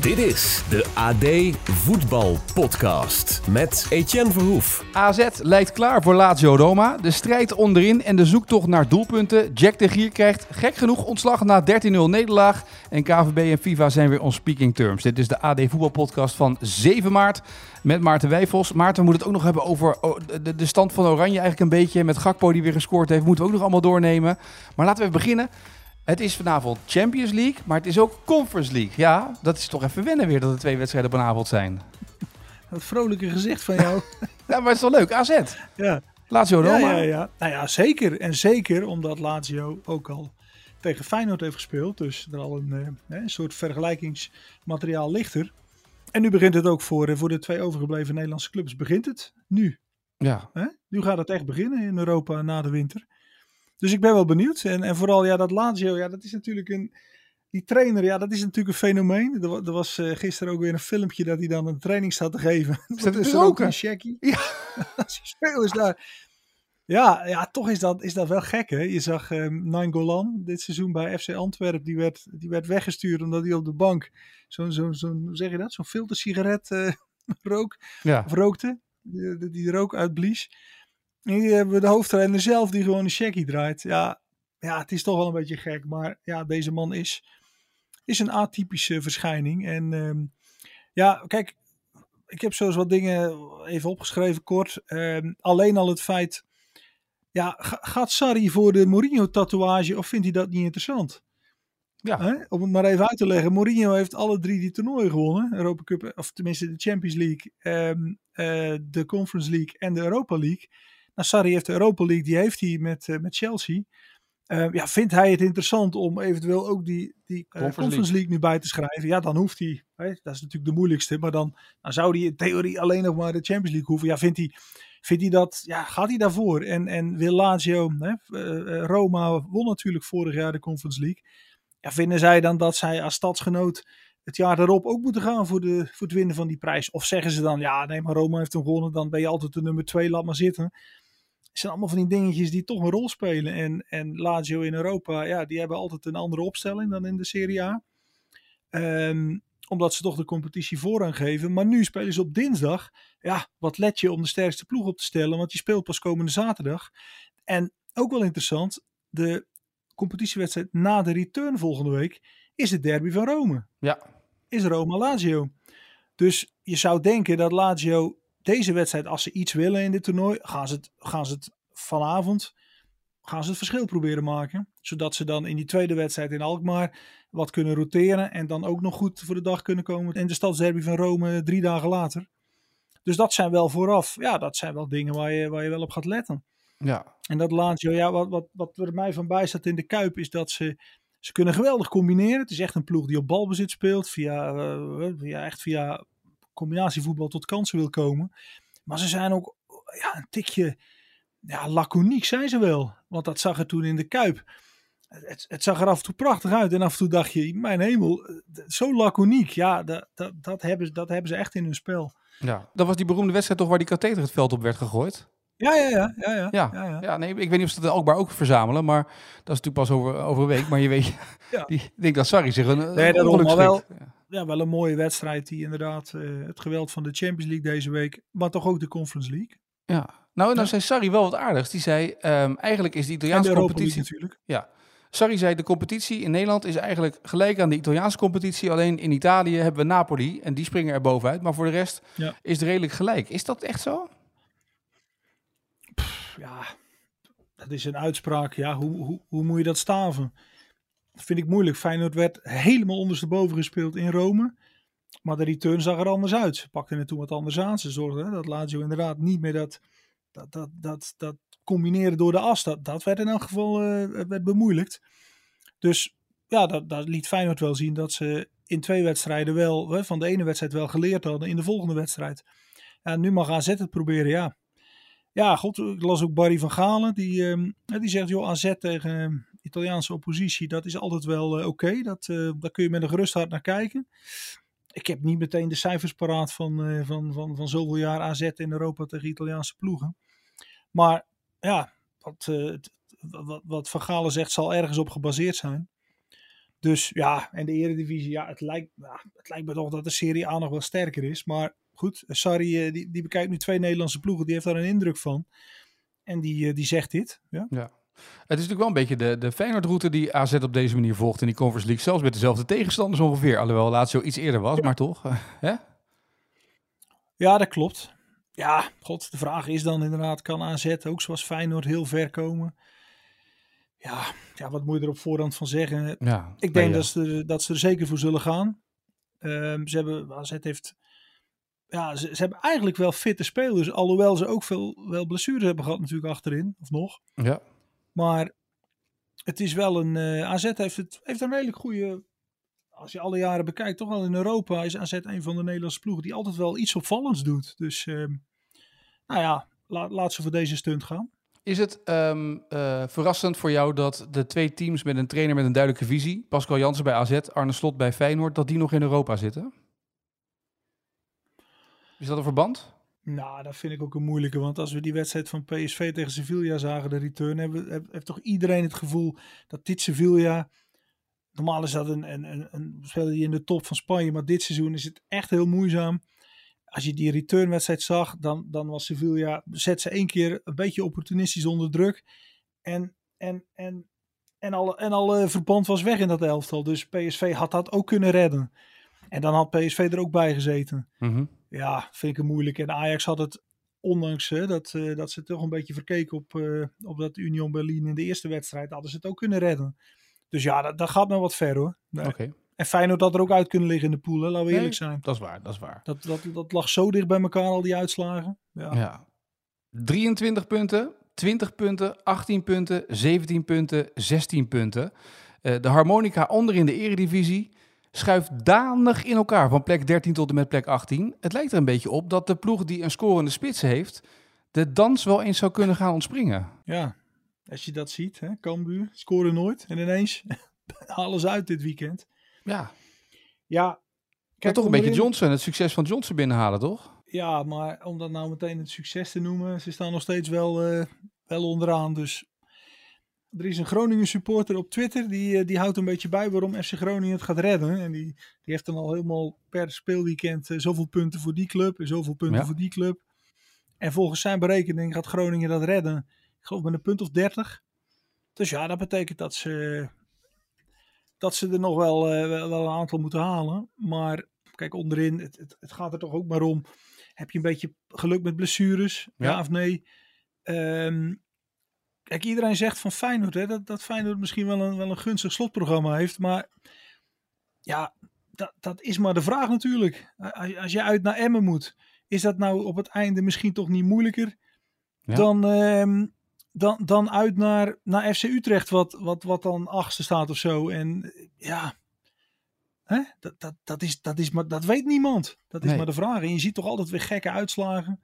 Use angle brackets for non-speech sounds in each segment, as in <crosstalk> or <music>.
Dit is de AD Voetbal Podcast met Etienne Verhoef. AZ lijkt klaar voor Lazio Roma. De strijd onderin en de zoektocht naar doelpunten. Jack de Gier krijgt gek genoeg ontslag na 13-0 nederlaag. En KVB en FIFA zijn weer on speaking terms. Dit is de AD Voetbal Podcast van 7 maart met Maarten Wijfels. Maarten moet het ook nog hebben over oh, de stand van Oranje eigenlijk een beetje. Met Gakpo die weer gescoord heeft. Moeten we ook nog allemaal doornemen. Maar laten we even beginnen. Het is vanavond Champions League, maar het is ook Conference League. Ja, dat is toch even wennen weer dat er twee wedstrijden op een avond zijn. Dat vrolijke gezicht van jou. <laughs> ja, maar het is toch leuk? AZ. Ja. Lazio Roma. Ja, ja, ja. Nou ja, zeker. En zeker omdat Lazio ook al tegen Feyenoord heeft gespeeld. Dus er al een, eh, een soort vergelijkingsmateriaal ligt er. En nu begint het ook voor, eh, voor de twee overgebleven Nederlandse clubs. Begint het nu. Ja. Hè? Nu gaat het echt beginnen in Europa na de winter. Dus ik ben wel benieuwd. En, en vooral, ja, dat Lazio, ja, dat is natuurlijk een... Die trainer, ja, dat is natuurlijk een fenomeen. Er, er was eh, gisteren ook weer een filmpje dat hij dan een training staat te geven. <laughs> Te is ook een checkie. Ja. <laughs> Die spelers daar. Ja, ja, toch is dat, is dat wel gek, hè. Je zag eh Nainggolan Golan dit seizoen bij FC Antwerpen. Die werd, die werd weggestuurd omdat hij op de bank zo'n, zo'n, zo'n hoe zeg je dat? Zo'n filtersigaret eh, <laughs> rook Ja. of rookte. Die, die, die rook uitblies. En hier hebben we de hoofdtrainer zelf die gewoon een checkie draait. Ja, ja, het is toch wel een beetje gek. Maar ja, deze man is, is een atypische verschijning. En ehm, ja, kijk, ik heb zo eens wat dingen even opgeschreven kort. Ehm, alleen al het feit, ja, ga- gaat Sarri voor de Mourinho-tatoeage of vindt hij dat niet interessant? Ja. Hè? Om het maar even uit te leggen. Mourinho heeft alle drie die toernooien gewonnen. Europa Cup, of tenminste de Champions League, ehm, eh, de Conference League en de Europa League. Nou, Sarri heeft de Europa League, die heeft hij met, eh, met Chelsea. Eh, ja, vindt hij het interessant om eventueel ook die, die eh, Conference Conference, League. nu bij te schrijven? Ja, dan hoeft hij. Hè, dat is natuurlijk de moeilijkste. Maar dan, dan zou hij in theorie alleen nog maar de Champions League hoeven. Ja, vindt hij, vindt hij dat? Ja, gaat hij daarvoor? En, en wil Lazio, hè, Roma won natuurlijk vorig jaar de Conference League. Ja, vinden zij dan dat zij als stadsgenoot het jaar daarop ook moeten gaan voor, de, voor het winnen van die prijs? Of zeggen ze dan, ja, nee, maar Roma heeft hem gewonnen, dan ben je altijd de nummer twee, laat maar zitten. Het zijn allemaal van die dingetjes die toch een rol spelen. En, en Lazio in Europa, ja, die hebben altijd een andere opstelling dan in de Serie A. Ehm, omdat ze toch de competitie voorrang geven. Maar nu spelen ze op dinsdag. Ja, wat let je om de sterkste ploeg op te stellen? Want je speelt pas komende zaterdag. En ook wel interessant, de competitiewedstrijd na de return volgende week is het derby van Rome. Ja. Is Roma-Lazio. Dus je zou denken dat Lazio deze wedstrijd, als ze iets willen in dit toernooi, gaan ze het, gaan ze het vanavond gaan ze het verschil proberen maken. Zodat ze dan in die tweede wedstrijd in Alkmaar wat kunnen roteren. En dan ook nog goed voor de dag kunnen komen. in de stadsderby van Rome drie dagen later. Dus dat zijn wel vooraf. Ja, dat zijn wel dingen waar je, waar je wel op gaat letten. Ja. En dat Lazio, ja, wat, wat, wat er mij van bij staat in de Kuip, is dat ze, ze kunnen geweldig combineren. Het is echt een ploeg die op balbezit speelt, via, eh, via, echt via combinatievoetbal tot kansen wil komen. Maar ze zijn ook ja, een tikje ja, laconiek zijn ze wel. Want dat zag er toen in de Kuip. Het, het zag er af en toe prachtig uit. En af en toe dacht je, mijn hemel, zo laconiek. Ja, dat, dat, dat, hebben, ze- dat hebben ze echt in hun spel. ja. Dat was die beroemde wedstrijd toch waar die katheter het veld op werd gegooid? Ja, ja, ja. ja, ja, Ja. ja, ja. Ja, nee, ik weet niet of ze het ook maar ook verzamelen, maar dat is natuurlijk pas over, over een week. Maar je weet, Ja. <laughs> die, ik denk dat Sarri zich een, Nee, maar wel-. Ja. ja, wel een mooie wedstrijd die inderdaad eh, het geweld van de Champions League deze week, maar toch ook de Conference League. Ja. Nou, nou Ja. zei Sarri wel wat aardigs. Die zei, ehm, eigenlijk is de En de Italiaanse Europa competitie... Natuurlijk. Sarri zei, de competitie in Nederland is eigenlijk gelijk aan de Italiaanse competitie. Alleen in Italië hebben we Napoli en die springen er bovenuit. Maar voor de rest Ja. is het redelijk gelijk. Is dat echt zo? Ja, dat is een uitspraak. Ja, hoe, hoe, hoe moet je dat staven? Vind ik moeilijk. Feyenoord werd helemaal ondersteboven gespeeld in Rome. Maar de return zag er anders uit. Ze pakten het toen wat anders aan. Ze zorgden hè, dat Lazio inderdaad niet meer dat, dat, dat, dat, dat combineren door de as. Dat, dat werd in elk geval eh, werd bemoeilijkt. Dus ja, dat, dat liet Feyenoord wel zien dat ze in twee wedstrijden wel, hè, van de ene wedstrijd wel geleerd hadden in de volgende wedstrijd. Ja, nu mag AZ het proberen, ja. Ja, goed, ik las ook Barry van Galen. Die, ehm, die zegt, joh, AZ tegen Italiaanse oppositie, dat is altijd wel eh, oké. Dat, uh, daar kun je met een gerust hart naar kijken. Ik heb niet meteen de cijfers paraat van, uh, van, van, van zoveel jaar AZ in Europa tegen Italiaanse ploegen. Maar ja, wat, wat, wat Van Galen zegt zal ergens op gebaseerd zijn. Dus ja, en de Eredivisie, ja, het lijkt, ja, het lijkt me toch dat de Serie A nog wel sterker is. Maar goed, Sarri die, die bekijkt nu twee Nederlandse ploegen, die heeft daar een indruk van. En die, die zegt dit. Ja. ja. Het is natuurlijk wel een beetje de, de Feyenoord-route die AZ op deze manier volgt in die Conference League. Zelfs met dezelfde tegenstanders ongeveer. Alhoewel Lazio iets eerder was, maar toch. Hè? Ja, dat klopt. Ja, god, de vraag is dan inderdaad, kan AZ ook zoals Feyenoord heel ver komen? Ja, ja wat moet je er op voorhand van zeggen? Ja, ik denk dat, ze, dat ze er zeker voor zullen gaan. Um, ze hebben, AZ heeft ja, ze, ze, hebben eigenlijk wel fitte spelers. Alhoewel ze ook veel wel blessures hebben gehad natuurlijk achterin. Of nog. Ja. Maar het is wel een... Uh, AZ heeft, het, heeft een redelijk goede... Als je alle jaren bekijkt, toch wel in Europa is AZ een van de Nederlandse ploegen die altijd wel iets opvallends doet. Dus uh, nou ja, la, laat ze voor deze stunt gaan. Is het um, uh, verrassend voor jou dat de twee teams met een trainer met een duidelijke visie, Pascal Jansen bij AZ, Arne Slot bij Feyenoord, dat die nog in Europa zitten? Is dat een verband? Nou, dat vind ik ook een moeilijke. Want als we die wedstrijd van PSV tegen Sevilla zagen, de return, hebben, heeft toch iedereen het gevoel dat dit Sevilla. Normaal is dat een, een, een, speler die in de top van Spanje, maar dit seizoen is het echt heel moeizaam. Als je die returnwedstrijd zag, dan, dan was Sevilla, zet ze één keer een beetje opportunistisch onder druk. En, en, en, en, alle, en alle verband was weg in dat elftal. Dus PSV had dat ook kunnen redden. En dan had PSV er ook bij gezeten. Mm ja, vind ik het moeilijk. En Ajax had het, ondanks hè, dat, uh, dat ze toch een beetje verkeken op, uh, op dat Union Berlin in de eerste wedstrijd, hadden ze het ook kunnen redden. Dus ja, dat, dat gaat nog wat ver hoor. Nee. Okay. En Feyenoord had er ook uit kunnen liggen in de pool, hè, laten we eerlijk zijn. Dat is waar, dat is waar. Dat, dat, dat lag zo dicht bij elkaar, al die uitslagen. Ja. ja. 23 punten, 20 punten, 18 punten, 17 punten, 16 punten. Uh, de harmonica onder in de eredivisie schuift danig in elkaar van plek 13 tot en met plek 18. Het lijkt er een beetje op dat de ploeg die een scorende spits heeft, de dans wel eens zou kunnen gaan ontspringen. Ja, als je dat ziet, hè, Cambuur, scoren nooit en ineens <laughs> ze uit dit weekend. Ja. Ja. Kijk, toch een beetje Johnson, het succes van Johnson binnenhalen, toch? Ja, maar om dat nou meteen het succes te noemen, ze staan nog steeds wel, uh, wel onderaan. Dus er is een Groningen supporter op Twitter, die, eh, die houdt een beetje bij waarom FC Groningen het gaat redden. En die, die heeft dan al helemaal per speelweekend uh, zoveel punten voor die club en zoveel punten voor die club. En volgens zijn berekening gaat Groningen dat redden. Ik geloof met een punt of 30. Dus ja, dat betekent dat ze, dat ze er nog wel, uh, wel een aantal moeten halen. Maar kijk, onderin, het, het, het, gaat er toch ook maar om. Heb je een beetje geluk met blessures? Ja, ja of nee? Um, Kijk, iedereen zegt van Feyenoord hè, dat, dat Feyenoord misschien wel een, wel een gunstig slotprogramma heeft. Maar ja, dat, dat is maar de vraag natuurlijk. Als, als je uit naar Emmen moet, is dat nou op het einde misschien toch niet moeilijker dan, uh, dan, dan uit naar, naar FC Utrecht, wat, wat, wat dan achtste staat of zo. En ja, hè? Dat, dat, dat, is, dat, is maar, dat weet niemand. Dat is nee. maar de vraag. En je ziet toch altijd weer gekke uitslagen.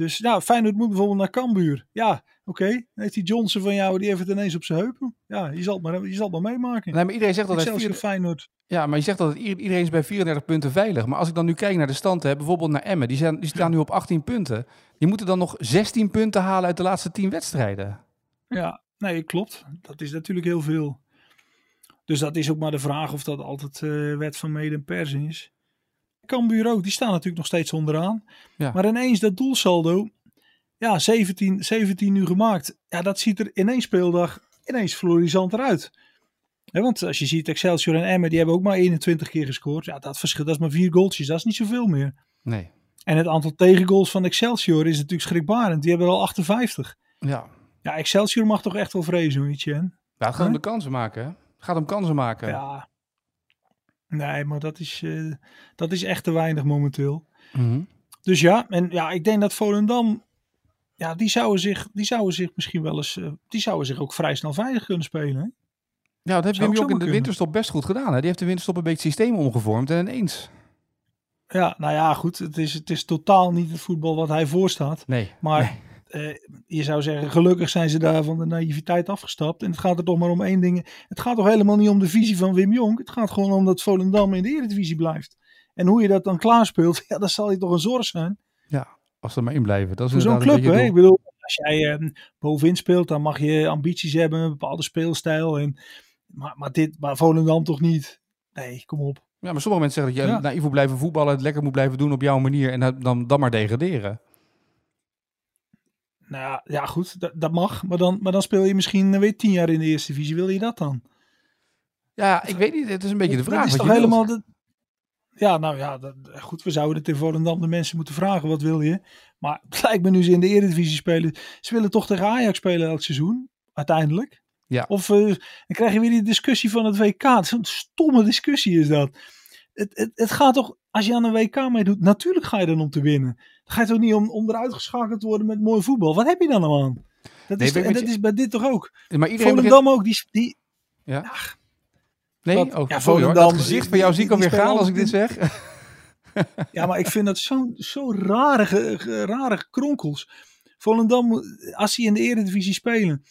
Dus nou, Feyenoord moet bijvoorbeeld naar Cambuur. Ja, oké. Okay. Heeft die Johnson van jou, die heeft het ineens op zijn heupen. Ja, je zal het maar, je zal het maar meemaken. Nee, maar iedereen zegt dat vier... Feyenoord. Ja, maar je zegt dat het, iedereen is bij 34 punten veilig. Maar als ik dan nu kijk naar de stand, hè, bijvoorbeeld naar Emmen. Die, zijn, die staan nu op 18 punten. Die moeten dan nog 16 punten halen uit de laatste 10 wedstrijden. Ja, nee, klopt. Dat is natuurlijk heel veel. Dus dat is ook maar de vraag of dat altijd uh, wet van mede en pers is. Cambuur ook, die staan natuurlijk nog steeds onderaan. Ja. Maar ineens dat doelsaldo, ja, 17, 17 nu gemaakt. Ja, dat ziet er in één speeldag ineens florisant eruit. Ja, want als je ziet Excelsior en Emmen, die hebben ook maar 21 keer gescoord. Ja, dat verschil, dat is maar vier goaltjes, dat is niet zoveel meer. Nee. En het aantal tegengoals van Excelsior is natuurlijk schrikbarend. Die hebben er al 58. Ja. Ja, Excelsior mag toch echt wel vrezen, weet je. Ja, het gaat om de kansen maken, hè? Het gaat om kansen maken. Ja, Nee, maar dat is, uh, dat is echt te weinig momenteel. Mm -hmm. Dus ja, en ja, ik denk dat Volendam, ja, die zouden zich, die zouden zich misschien wel eens, uh, die zouden zich ook vrij snel veilig kunnen spelen. Hè? Ja, dat heeft Wim ook in de winterstop best goed gedaan. Hè? Die heeft de winterstop een beetje het systeem omgevormd en ineens. Ja, nou ja, goed. Het is, het is totaal niet het voetbal wat hij voorstaat. Nee. Maar eh, je zou zeggen, gelukkig zijn ze daar van de naïviteit afgestapt. En het gaat er toch maar om één ding. Het gaat toch helemaal niet om de visie van Wim Jong. Het gaat gewoon om dat Volendam in de Eredivisie blijft. En hoe je dat dan klaarspeelt, <laughs> ja, dat zal je toch een zorg zijn. Ja, als ze maar in blijven. Dat is Voor zo'n club, hè? Ik bedoel, als jij eh, bovenin speelt, dan mag je ambities hebben, een bepaalde speelstijl. En, maar, maar dit, maar Volendam toch niet? Nee, kom op. Ja, maar sommige mensen zeggen dat je Ja. naïef moet blijven voetballen, het lekker moet blijven doen op jouw manier en dan, dan maar degraderen. Nou ja, ja goed, dat, dat mag. Maar dan, maar dan speel je misschien eh, weer tien jaar in de eerste divisie. Wil je dat dan? Ja, ik weet niet. Het is een beetje de vraag. Dat is wat toch je helemaal... De... Ja, nou ja, dat, goed. We zouden het in Volendam de mensen moeten vragen. Wat wil je? Maar <laughs> het lijkt me nu ze in de Eredivisie spelen. Ze willen toch tegen Ajax spelen elk seizoen. Uiteindelijk. Ja. Of eh, dan krijg je weer die discussie van het WK. Zo'n stomme discussie is dat. Het, het, het gaat toch, als je aan een WK meedoet, natuurlijk ga je dan om te winnen. Dan ga je toch niet om, om eruit geschakeld te worden met mooi voetbal. Wat heb je dan nou aan? Dat, Nee, is, en dat je- is bij dit toch ook. Maar iedereen begint... Volendam ook, die, die, Ja? Nee? Wat? Oh, Ja, hoor. Volendam, Dat gezicht van jou zie ik alweer gaan als ik dit zeg. <laughs> Ja, maar ik vind dat zo'n zo rare, rare kronkels. Volendam, als die in de eredivisie spelen,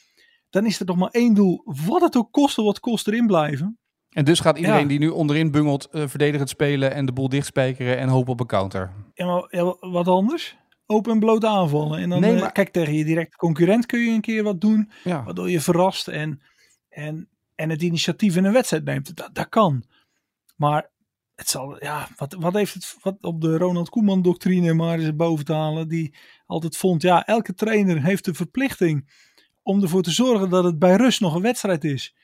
dan is er toch maar één doel. Wat het ook kost, wat kost erin blijven. En dus gaat iedereen Ja. die nu onderin bungelt eh, verdedigend spelen en de boel dichtspijkeren en hopen op een counter. Ja, maar ja, wat anders? Open en bloot aanvallen. En dan, Nee, eh, kijk, tegen je directe concurrent kun je een keer wat doen. Ja. Waardoor je verrast en, en, en het initiatief in een wedstrijd neemt. Dat, dat kan. Maar het zal, ja, wat, wat heeft het wat op de Ronald Koeman doctrine maar eens boven te halen. Die altijd vond, ja, elke trainer heeft de verplichting om ervoor te zorgen dat het bij rust nog een wedstrijd is.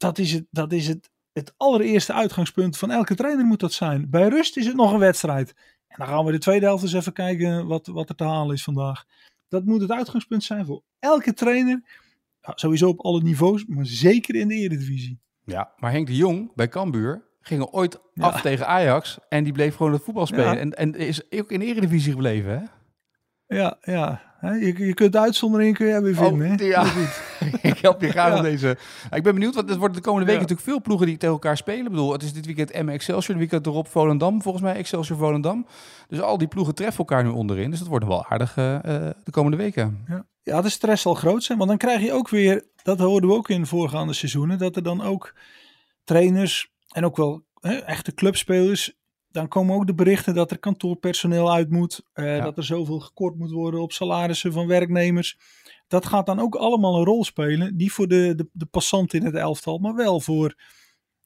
Dat is het, dat is het, het allereerste uitgangspunt van elke trainer moet dat zijn. Bij rust is het nog een wedstrijd. En dan gaan we de tweede helft eens even kijken wat, wat er te halen is vandaag. Dat moet het uitgangspunt zijn voor elke trainer. Ja, sowieso op alle niveaus, maar zeker in de Eredivisie. ja. Maar Henk de Jong bij Cambuur ging ooit Ja. af tegen Ajax en die bleef gewoon het voetbal spelen. Ja. En, en is ook in de Eredivisie gebleven, hè? Ja, ja. Hè, Je, je kunt de uitzondering kun je weer vinden. hè? Oh, ja. <laughs> ik help je graag Ja. op deze. Ik ben benieuwd, want het wordt de komende weken Ja. natuurlijk veel ploegen die tegen elkaar spelen. Ik bedoel, het is dit weekend Emmen Excelsior, de weekend erop Volendam, volgens mij Excelsior Volendam. Dus al die ploegen treffen elkaar nu onderin. Dus dat wordt wel aardig eh, eh, de komende weken. Ja. ja, de stress zal groot zijn. Want dan krijg je ook weer, dat hoorden we ook in voorgaande seizoenen, dat er dan ook trainers en ook wel hè, echte clubspelers, dan komen ook de berichten dat er kantoorpersoneel uit moet. eh, Ja. Dat er zoveel gekort moet worden op salarissen van werknemers. Dat gaat dan ook allemaal een rol spelen. Niet voor de, de, de passant in het elftal, maar wel voor...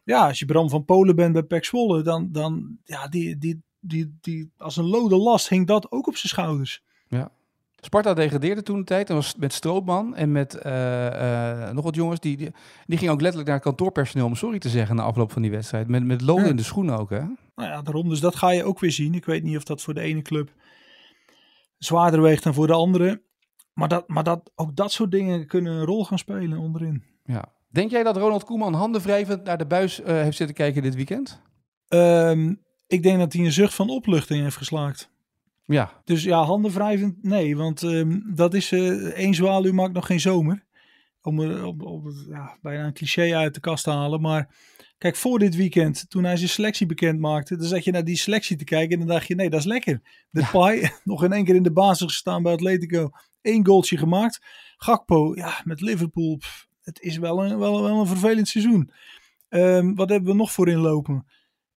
Ja, als je Bram van Polen bent bij Pek Zwolle, dan, dan ja, die, die, die, die, als een lode last hing dat ook op zijn schouders. Sparta degradeerde toen de tijd. En was met Strootman en met eh, eh, nog wat jongens. Die, die, die gingen ook letterlijk naar het kantoorpersoneel om sorry te zeggen na afloop van die wedstrijd. Met, met loon Ja. in de schoenen ook, hè? Nou ja, daarom. Dus dat ga je ook weer zien. Ik weet niet of dat voor de ene club zwaarder weegt dan voor de andere. Maar, dat, maar dat, ook dat soort dingen kunnen een rol gaan spelen onderin. Ja. Denk jij dat Ronald Koeman handen wrijvend naar de buis eh, heeft zitten kijken dit weekend? Ehm, ik denk dat hij een zucht van opluchting heeft geslaakt. Ja, Dus ja, handen wrijvend, nee. Want ehm, dat is eh één zwaluw maakt nog geen zomer. Om er op, op het, ja, bijna een cliché uit de kast te halen. Maar kijk, voor dit weekend, toen hij zijn selectie bekend maakte, dan zat je naar die selectie te kijken en dan dacht je, nee, dat is lekker. De Pai, <laughs> nog in één keer in de basis gestaan bij Atletico. Eén goaltje gemaakt. Gakpo, ja, met Liverpool. pff, het is wel een, wel, wel een vervelend seizoen. Ehm, wat hebben we nog voor inlopen?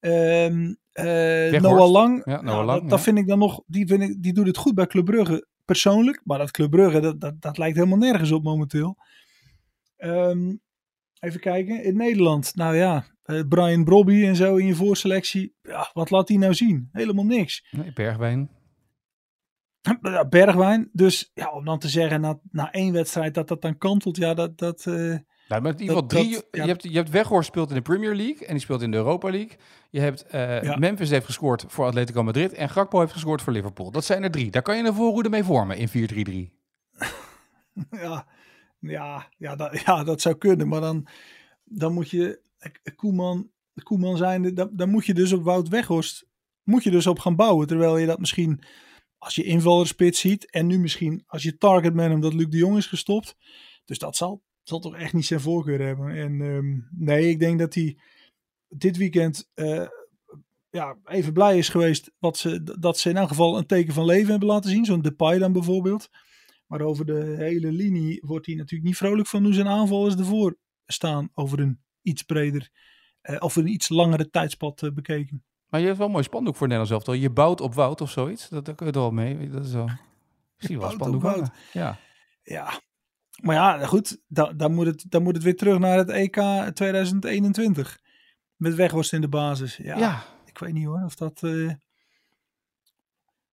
Ehm eh Noah Lang. Ja, Noah Ja, Lang, dat, vind ik dan nog, die, vind ik, die doet het goed bij Club Brugge persoonlijk. Maar dat Club Brugge, dat, dat, dat lijkt helemaal nergens op momenteel. Ehm, even kijken, in Nederland, nou ja, eh, Brian Brobby en zo in je voorselectie. Ja, wat laat die nou zien? Helemaal niks. nee, Bergwijn. <laughs> Bergwijn, dus ja, om dan te zeggen na, na één wedstrijd dat dat dan kantelt, ja, dat... dat eh, Nou, maar in ieder geval Dat- drie. dat- ja. je, hebt, je hebt Weghorst speelt in de Premier League en die speelt in de Europa League. Je hebt eh, Ja. Memphis heeft gescoord voor Atletico Madrid en Gakpo heeft gescoord voor Liverpool. Dat zijn er drie. Daar kan je een voorhoede mee vormen in 4-3-3. <laughs> ja, ja, ja, dat, ja, dat zou kunnen. Maar dan, dan moet je Koeman, Koeman zijn, dan, dan moet je dus op Wout Weghorst moet je dus op gaan bouwen. Terwijl je dat misschien als je invaller spits ziet en nu misschien als je targetman omdat Luc de Jong is gestopt. Dus dat zal, zal toch echt niet zijn voorkeur hebben. En ehm, nee, ik denk dat hij dit weekend eh, ja, even blij is geweest wat ze, dat ze in elk geval een teken van leven hebben laten zien. Zo'n Depay dan bijvoorbeeld. Maar over de hele linie wordt hij natuurlijk niet vrolijk van hoe zijn aanvallers ervoor staan. Over een iets breder, uh, of een iets langere tijdspad uh, bekeken. Maar je hebt wel een mooi spandoek voor Nederland zelf. Je bouwt op woud of zoiets. Dat, daar kun je er wel mee. Dat is wel... <laughs> Zie wel spandoek. Ja. ja, maar ja, goed. Dan, dan, moet het, dan moet het weer terug naar het EK 2021. Met Weghorst in de basis. Ja, ja. ik weet niet hoor of dat... Uh,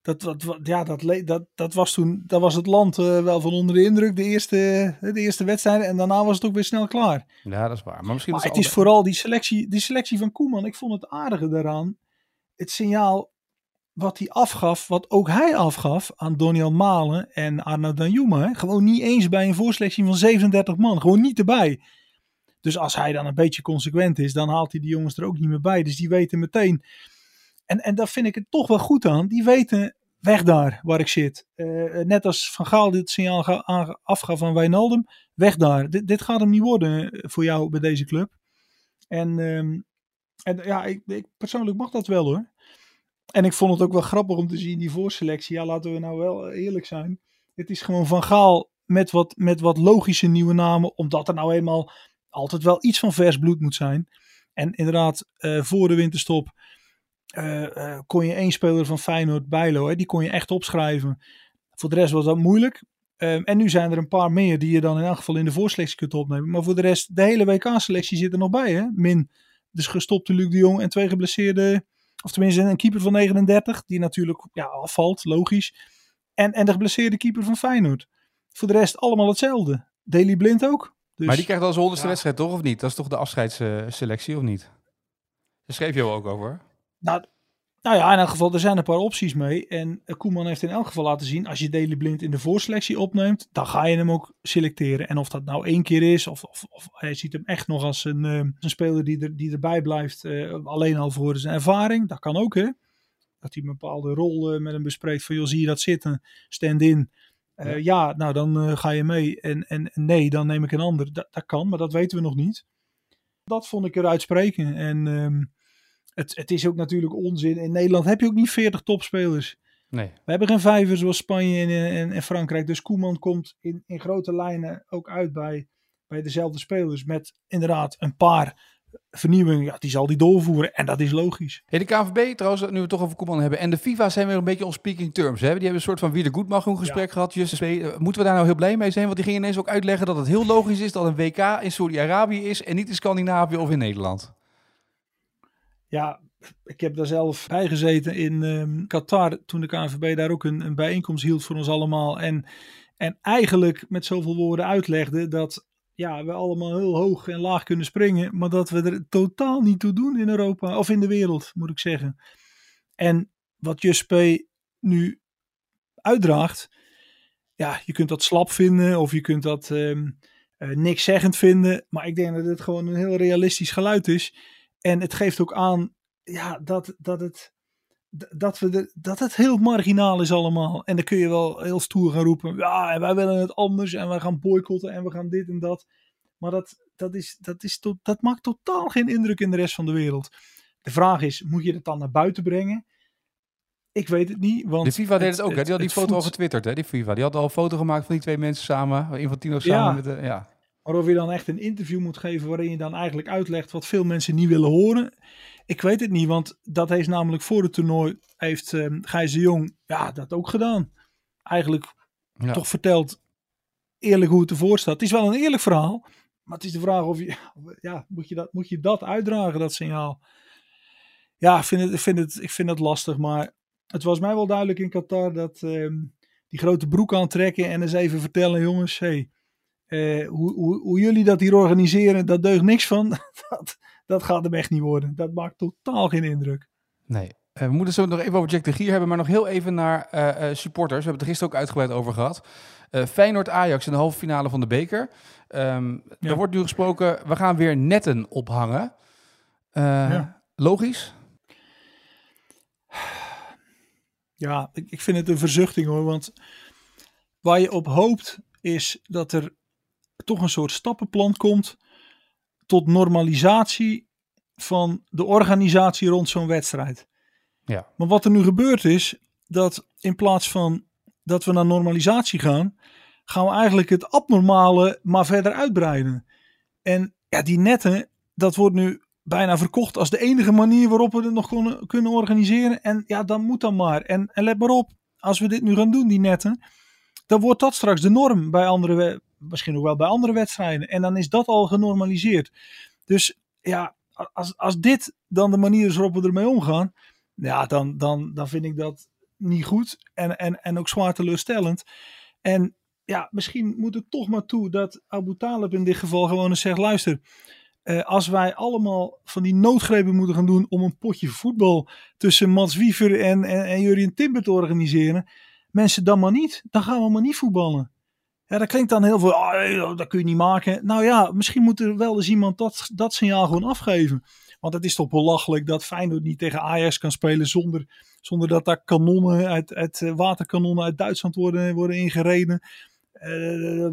dat, dat, ja, dat, dat, dat was toen, dat was het land uh, wel van onder de indruk, de eerste, de eerste wedstrijden. En daarna was het ook weer snel klaar. Ja, dat is waar. Maar, misschien maar het is vooral die selectie, die selectie van Koeman. Ik vond het aardige daaraan. Het signaal wat hij afgaf, wat ook hij afgaf aan Doniel Malen en Arno Danjuma. Gewoon niet eens bij een voorselectie van 37 man. Gewoon niet erbij. Dus als hij dan een beetje consequent is, dan haalt hij die jongens er ook niet meer bij. Dus die weten meteen. En, en daar vind ik het toch wel goed aan. Die weten weg daar waar ik zit. Uh, net als Van Gaal dit signaal afgaf van Wijnaldum. Weg daar. Dit gaat hem niet worden voor jou bij deze club. En, um, en ja, ik, ik, persoonlijk mag dat wel hoor. En ik vond het ook wel grappig om te zien, die voorselectie. Ja, laten we nou wel eerlijk zijn. Het is gewoon Van Gaal met wat, met wat logische nieuwe namen. Omdat er nou eenmaal altijd wel iets van vers bloed moet zijn. En inderdaad, uh, voor de winterstop uh, uh, kon je één speler van Feyenoord, Bijlo, hè, die kon je echt opschrijven. Voor de rest was dat moeilijk. Um, en nu zijn er een paar meer die je dan in elk geval in de voorselectie kunt opnemen. Maar voor de rest, de hele WK-selectie zit er nog bij. Hè? Min dus gestopte Luc de Jong en twee geblesseerde of tenminste, een keeper van 39, die natuurlijk ja, afvalt, logisch. En, en de geblesseerde keeper van Feyenoord. Voor de rest allemaal hetzelfde. Daily Blind ook. Dus, maar die krijgt al zijn honderdste wedstrijd, toch? Of niet? Dat is toch de afscheidsselectie, of niet? Daar schreef je ook over. Nou, nou ja, in elk geval, er zijn een paar opties mee. En Koeman heeft in elk geval laten zien, als je Deli Blind in de voorselectie opneemt, dan ga je hem ook selecteren. En of dat nou één keer is, of, of, of hij ziet hem echt nog als een, uh, een speler die, er, die erbij blijft, uh, alleen al voor zijn ervaring. Dat kan ook, hè. Dat hij een bepaalde rol uh, met hem bespreekt van, joh, zie je dat zitten? Stand-in. Ja. ja. nou dan ga je mee. En, en nee, dan neem ik een ander. Dat, dat kan, maar dat weten we nog niet. Dat vond ik eruit spreken. En... Um, het, het is ook natuurlijk onzin. In Nederland heb je ook niet 40 topspelers. Nee. We hebben geen vijver zoals Spanje en, en, en, Frankrijk. Dus Koeman komt in, in grote lijnen ook uit bij, bij dezelfde spelers. Met inderdaad een paar vernieuwingen. Ja, die zal die doorvoeren. En dat is logisch. Hey, de KVB trouwens, nu we het toch over Koeman hebben. En de FIFA zijn weer een beetje on speaking terms. Hè? Die hebben een soort van wie de goed mag een gesprek ja. gehad. Just, moeten we daar nou heel blij mee zijn? Want die gingen ineens ook uitleggen dat het heel logisch is dat een WK in Saudi-Arabië is. En niet in Scandinavië of in Nederland. Ja, ik heb daar zelf bij gezeten in um, Qatar toen de KNVB daar ook een, een, bijeenkomst hield voor ons allemaal. En, en eigenlijk met zoveel woorden uitlegde dat ja, we allemaal heel hoog en laag kunnen springen, maar dat we er totaal niet toe doen in Europa of in de wereld, moet ik zeggen. En wat Juspe nu uitdraagt, ja, je kunt dat slap vinden of je kunt dat um, niks zeggend vinden, maar ik denk dat het gewoon een heel realistisch geluid is. En het geeft ook aan ja, dat, dat, het, dat, we de, dat het heel marginaal is allemaal. En dan kun je wel heel stoer gaan roepen. Ja, en wij willen het anders. En wij gaan boycotten. En we gaan dit en dat. Maar dat, dat, is, dat, is to, dat maakt totaal geen indruk in de rest van de wereld. De vraag is, moet je het dan naar buiten brengen? Ik weet het niet. Want de FIFA deed het, ook. hè? Die had die foto al getwitterd. Hè? Die FIFA. Die had al een foto gemaakt van die twee mensen samen. Infantino samen ja. met de... Ja. Maar of je dan echt een interview moet geven waarin je dan eigenlijk uitlegt wat veel mensen niet willen horen. Ik weet het niet, want dat heeft namelijk voor het toernooi, heeft um, Gijs de Jong ja, dat ook gedaan. Eigenlijk ja. toch verteld eerlijk hoe het ervoor staat. Het is wel een eerlijk verhaal, maar het is de vraag of je, <laughs> ja, moet je dat, moet je dat uitdragen, dat signaal? Ja, ik vind het, ik vind het, ik vind het lastig, maar het was mij wel duidelijk in Qatar dat um, die grote broek aantrekken en eens even vertellen, jongens, hey, uh, hoe, hoe, hoe, jullie dat hier organiseren, dat deugt niks van. <laughs> dat, dat gaat hem echt niet worden. Dat maakt totaal geen indruk. Nee. Uh, we moeten zo nog even over Jack de Gier hebben, maar nog heel even naar uh, supporters. We hebben het er gisteren ook uitgebreid over gehad. Feyenoord-Ajax in de halve finale van de beker. Um, ja. Er wordt nu gesproken, we gaan weer netten ophangen. Ja. Logisch? Ja, ik, ik vind het een verzuchting hoor, want waar je op hoopt is dat er toch een soort stappenplan komt tot normalisatie van de organisatie rond zo'n wedstrijd. Ja. Maar wat er nu gebeurd is, dat in plaats van dat we naar normalisatie gaan, gaan we eigenlijk het abnormale maar verder uitbreiden. En ja, die netten, dat wordt nu bijna verkocht als de enige manier waarop we het nog kunnen, kunnen organiseren. En ja, dan moet dan maar. En, en let maar op, als we dit nu gaan doen, die netten, dan wordt dat straks de norm bij andere, misschien ook wel bij andere wedstrijden. En dan is dat al genormaliseerd. Dus ja, als, als dit dan de manier is waarop we ermee omgaan, ja, dan, dan, dan vind ik dat niet goed en, en, en ook zwaar teleurstellend. En ja, misschien moet het toch maar toe dat Abu Talib in dit geval gewoon eens zegt, luister, eh, als wij allemaal van die noodgrepen moeten gaan doen om een potje voetbal tussen Mats Wiever en, en, en Jurien te organiseren, mensen dan maar niet. Dan gaan we maar niet voetballen. Ja, dat klinkt dan heel veel, oh, dat kun je niet maken. Nou ja, misschien moet er wel eens iemand dat, dat signaal gewoon afgeven. Want het is toch belachelijk dat Feyenoord niet tegen Ajax kan spelen zonder, zonder dat daar kanonnen uit, uit eh, waterkanonnen uit Duitsland worden, worden ingereden. Uh,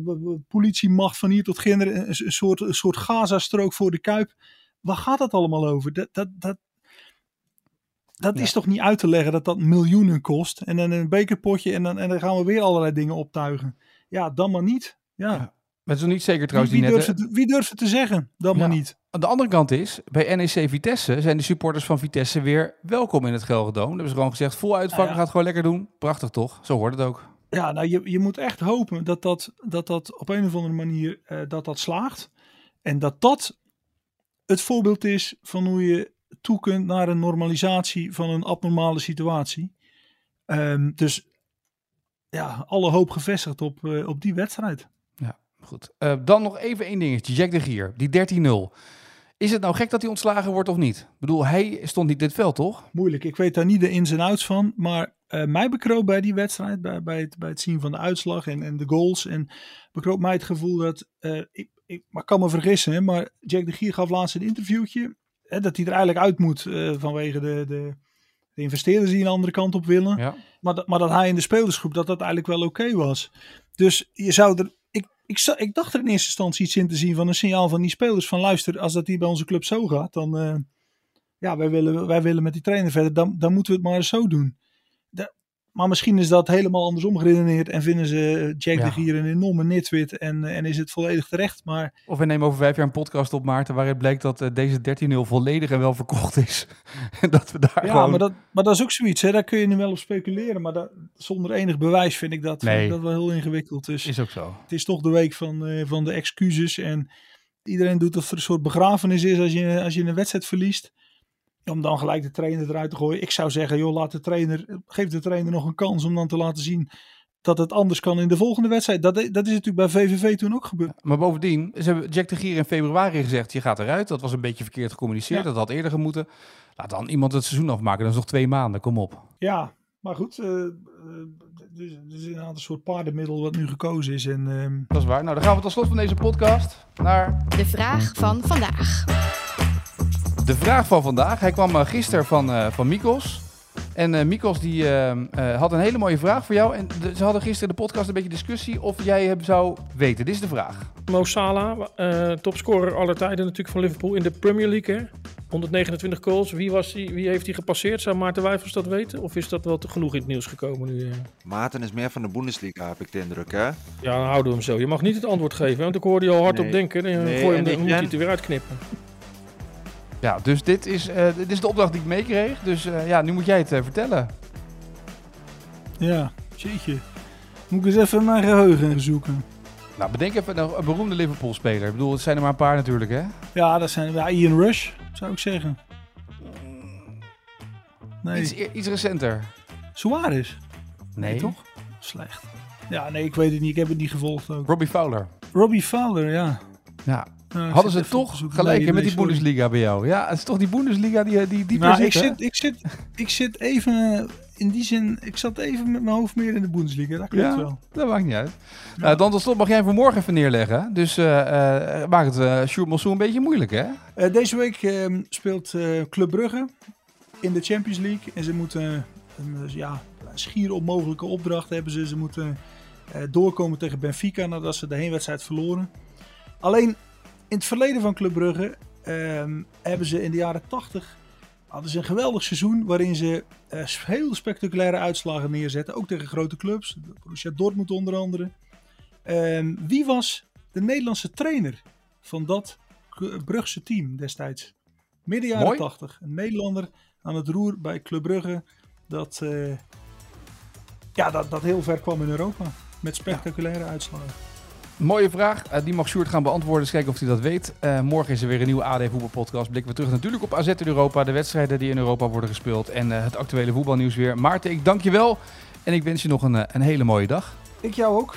politiemacht van hier tot ginder, een, een soort, een soort Gaza-strook voor de Kuip. Waar gaat het allemaal over? Dat, dat, dat, dat is toch niet uit te leggen dat dat miljoenen kost. En dan een bekerpotje en dan, en dan gaan we weer allerlei dingen optuigen. Ja, dan maar niet. Ja. ja. Maar het is niet zeker trouwens wie, wie durft het, wie durft het te zeggen? Dan ja. maar niet. Aan de andere kant is, bij NEC Vitesse zijn de supporters van Vitesse weer welkom in het Gelredome. Dan hebben ze gewoon gezegd, vol uitvak, ja, gaat gewoon lekker doen. Prachtig toch? Zo hoort het ook. Ja, nou je, je moet echt hopen dat dat, dat, dat op een of andere manier uh, dat dat slaagt. En dat dat het voorbeeld is van hoe je toe kunt naar een normalisatie van een abnormale situatie. Um, dus ja, alle hoop gevestigd op, uh, op die wedstrijd. Ja, goed. Uh, dan nog even één dingetje. Jack de Gier, die 13-0. Is het nou gek dat hij ontslagen wordt of niet? Ik bedoel, hij stond niet dit veld, toch? Moeilijk. Ik weet daar niet de ins en outs van. Maar uh, mij bekroop bij die wedstrijd, bij, bij, het, bij het zien van de uitslag en, en de goals. En bekroop mij het gevoel dat, ik, ik maar kan me vergissen, hè, maar Jack de Gier gaf laatst een interviewtje. Hè, dat hij er eigenlijk uit moet vanwege de, de, de, investeerders die een andere kant op willen. Ja. Maar, dat, maar dat hij in de spelersgroep, dat dat eigenlijk wel oké okay was. Dus je zou er ik, ik, ik, dacht er in eerste instantie iets in te zien van een signaal van die spelers. Van luister, als dat hier bij onze club zo gaat, dan uh, ja, wij willen, wij willen met die trainer verder. Dan, dan moeten we het maar zo doen. Maar misschien is dat helemaal andersom geredeneerd en vinden ze Jack ja. de Gier een enorme nitwit en, en is het volledig terecht. Maar... Of we nemen over vijf jaar een podcast op, Maarten, waaruit blijkt dat uh, deze 13-0 volledig en wel verkocht is. <laughs> en dat we daar ja, gewoon... maar dat, maar dat is ook zoiets, hè? daar kun je nu wel op speculeren. Maar dat, zonder enig bewijs vind ik dat, nee. vind ik dat wel heel ingewikkeld. Dus is ook zo. Het is toch de week van, uh, van de excuses en iedereen doet of er een soort begrafenis is als je, als je een wedstrijd verliest om dan gelijk de trainer eruit te gooien. Ik zou zeggen, joh, laat de trainer, geef de trainer nog een kans om dan te laten zien dat het anders kan in de volgende wedstrijd. Dat, dat is natuurlijk bij VVV toen ook gebeurd. Maar bovendien, ze hebben Jack de Gier in februari gezegd, je gaat eruit. Dat was een beetje verkeerd gecommuniceerd, ja. dat had eerder gemoeten. Laat dan iemand het seizoen afmaken, dat is nog twee maanden, kom op. Ja, maar goed, uh, uh, dus, dus inderdaad een soort paardenmiddel wat nu gekozen is. En, uh... Dat is waar. Nou, dan gaan we tot slot van deze podcast naar... De vraag van vandaag. De vraag van vandaag. Hij kwam uh, gisteren van, uh, van Mikos. En uh, Mikos die, had een hele mooie vraag voor jou. En de, ze hadden gisteren in de podcast een beetje discussie of jij hem zou weten. Dit is de vraag. Mo Salah, topscorer aller tijden natuurlijk van Liverpool in de Premier League. Hè? 129 goals. Wie, was die, wie heeft hij gepasseerd? Zou Maarten Wijfels dat weten? Of is dat wel te genoeg in het nieuws gekomen nu? Maarten is meer van de Bundesliga, heb ik de indruk, hè? Ja, dan houden we hem zo. Je mag niet het antwoord geven, want ik hoorde je al hard Nee. op denken. Dan Nee, gooi je hem, en dan moet hij en- het er weer uitknippen. Ja, dus dit is, eh, dit is de opdracht die ik meekreeg. Dus eh, ja, nu moet jij het eh, vertellen. Ja, jeetje. Moet ik eens even mijn geheugen zoeken. Nou, bedenk even een, een beroemde Liverpool-speler. Ik bedoel, het zijn er maar een paar natuurlijk, hè? Ja, dat zijn ja, Ian Rush, zou ik zeggen. Nee, Iets, iets recenter. Suarez. Nee. toch? Slecht. Ja, nee, ik weet het niet. Ik heb het niet gevolgd ook. Robbie Fowler. Robbie Fowler, ja. Ja. Ik Hadden ze toch gelijk hè, met die. Bundesliga bij jou? Ja, het is toch die Bundesliga die, die dieper Nou, ik zit, ik, zit, ik zit even, eh, in die zin, ik zat even met mijn hoofd meer in de Bundesliga. Dat klopt Ja. wel. Dat maakt niet uit. Nou, dan tot slot mag jij voor morgen even neerleggen. Dus eh eh maak het uh, Sjoerd een beetje moeilijk, hè? Eh, deze week ehm, speelt eh, Club Brugge in de Champions League. En ze moeten een eh, ja, schier onmogelijke opdracht hebben ze. Ze moeten eh, doorkomen tegen Benfica nadat ze de heenwedstrijd verloren. Alleen in het verleden van Club Brugge ehm, hebben ze in de jaren 80 hadden ze een geweldig seizoen waarin ze uh, heel spectaculaire uitslagen neerzetten. Ook tegen grote clubs. Borussia Dortmund onder andere. Uh, wie was de Nederlandse trainer van dat Brugse team destijds? Midden jaren Mooi. 80. Een Nederlander aan het roer bij Club Brugge. Dat, uh, ja, dat, dat heel ver kwam in Europa. Met spectaculaire ja. uitslagen. Mooie vraag. Uh, die mag Sjoerd gaan beantwoorden. Dus kijken of hij dat weet. Uh, morgen is er weer een nieuwe AD Voetbalpodcast. Blikken we terug natuurlijk op AZ in Europa. De wedstrijden die in Europa worden gespeeld. En uh, het actuele voetbalnieuws weer. Maarten, ik dank je wel. En ik wens je nog een, een hele mooie dag. Ik jou ook.